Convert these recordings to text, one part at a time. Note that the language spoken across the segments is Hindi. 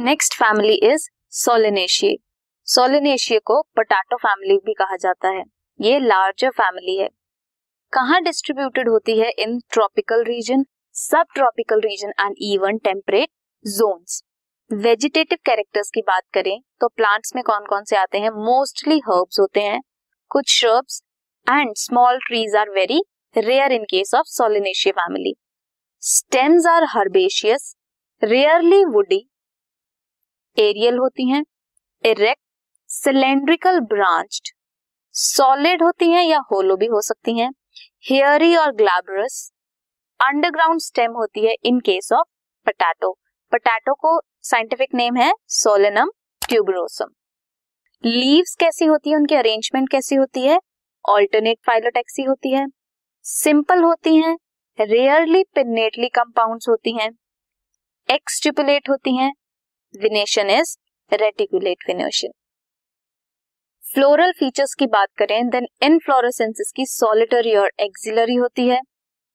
Next family is Solanaceae Solanaceae को पोटैटो फैमिली भी कहा जाता है। ये लार्जर फैमिली है। कहाँ डिस्ट्रीब्यूटेड होती है इन ट्रॉपिकल रीजन सब tropical region and even temperate zones vegetative characters की बात करें तो प्लांट्स में कौन कौन से आते हैं? मोस्टली हर्ब्स होते हैं। कुछ shrubs and small trees are very rare in case of Solanaceae family stems are herbaceous rarely woody aerial होती हैं इरेक्ट सिलेंड्रिकल ब्रांच्ड सॉलिड होती हैं या होलो भी हो सकती हैं हेयरी और ग्लैबरस अंडरग्राउंड स्टेम होती है in case of potato potato को साइंटिफिक नेम है सोलेनम ट्यूबरोसम लीव्स कैसी होती है, उनकी अरेंजमेंट कैसी होती है? ऑल्टरनेट फाइलोटेक्सी होती है. सिंपल होती हैं रेयरली पिनेटली कंपाउंड्स होती हैं. एक्सट्रिपुलेट होती हैं venation is reticulate venation floral features की बात करें देन इन इनफ्लोरेसेंसेस की सॉलिटरी और एक्सिलरी होती है।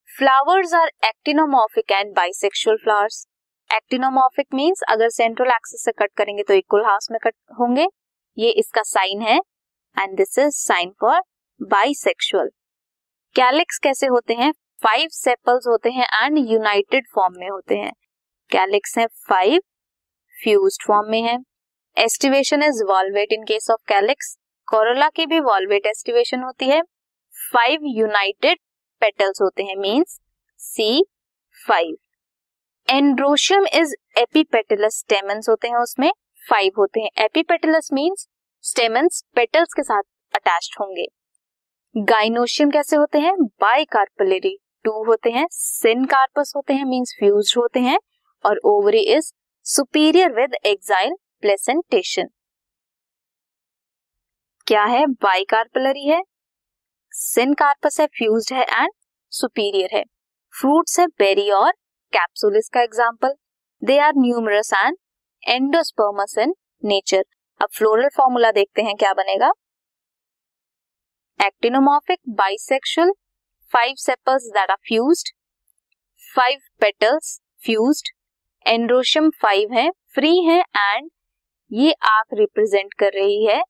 Flowers are actinomorphic and bisexual flowers actinomorphic means अगर सेंट्रल एक्सिस से कट करेंगे तो इक्वल हाफ़ में कट होंगे। ये इसका साइन है and this is sign for bisexual calyx कैसे होते हैं? फाइव सेपल्स होते हैं एंड यूनाइटेड फॉर्म में होते हैं। कैलिक्स हैं फाइव फ्यूज्ड फॉर्म में है। Aestivation is valvate in case of calyx corolla की भी वॉल्वेट एस्टिवेशन होती है। फाइव यूनाइटेड पेटल्स होते हैं means C five androecium is epipetalous stamens होते हैं उसमें। फाइव होते हैं। एपीपेटलस मीन्स स्टेमन्स पेटल्स के साथ अटैच्ड होंगे। गाइनोशियम कैसे होते हैं? बाई कार्पलरी टू होते हैं। सिन कार्पस होते हैं मीन्स फ्यूज होते हैं। और ovary is superior with axile placentation क्या है? बाइकार्पलरी है सिन कार्पस है फ्यूज्ड है एंड सुपीरियर है. फ्रूट्स है बेरी और कैप्सूल इसका example they are numerous and endospermous in nature अब फ्लोरल फॉर्मूला देखते हैं क्या बनेगा. Actinomorphic bisexual five sepals that are fused five petals fused androecium five है, फ्री है एंड ये आँख रिप्रेजेंट कर रही है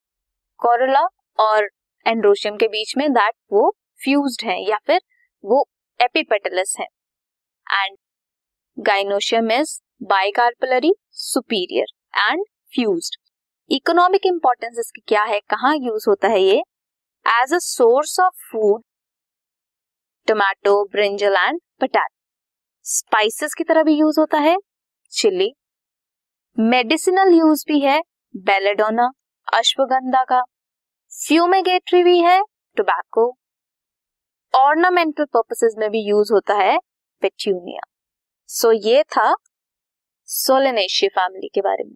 कोरोला और एंड्रोशियम के बीच में दैट वो फ्यूज्ड है या फिर वो एपिपेटलस है and gynoecium is bicarpellary superior and fused economic importance इसकी क्या है, कहाँ यूज़ होता है ये? As a source of food tomato brinjal and potato spices की तरह भी यूज़ होता है। चिली मेडिसिनल यूज़ भी है बेलेडोना अश्वगंधा का फ्यूमेगेटरी भी है टोबैको ऑर्नामेंटल पर्पसेस में भी यूज़ होता है पेट्यूनिया सो so, ये था सोलेनेशिया फैमिली के बारे में।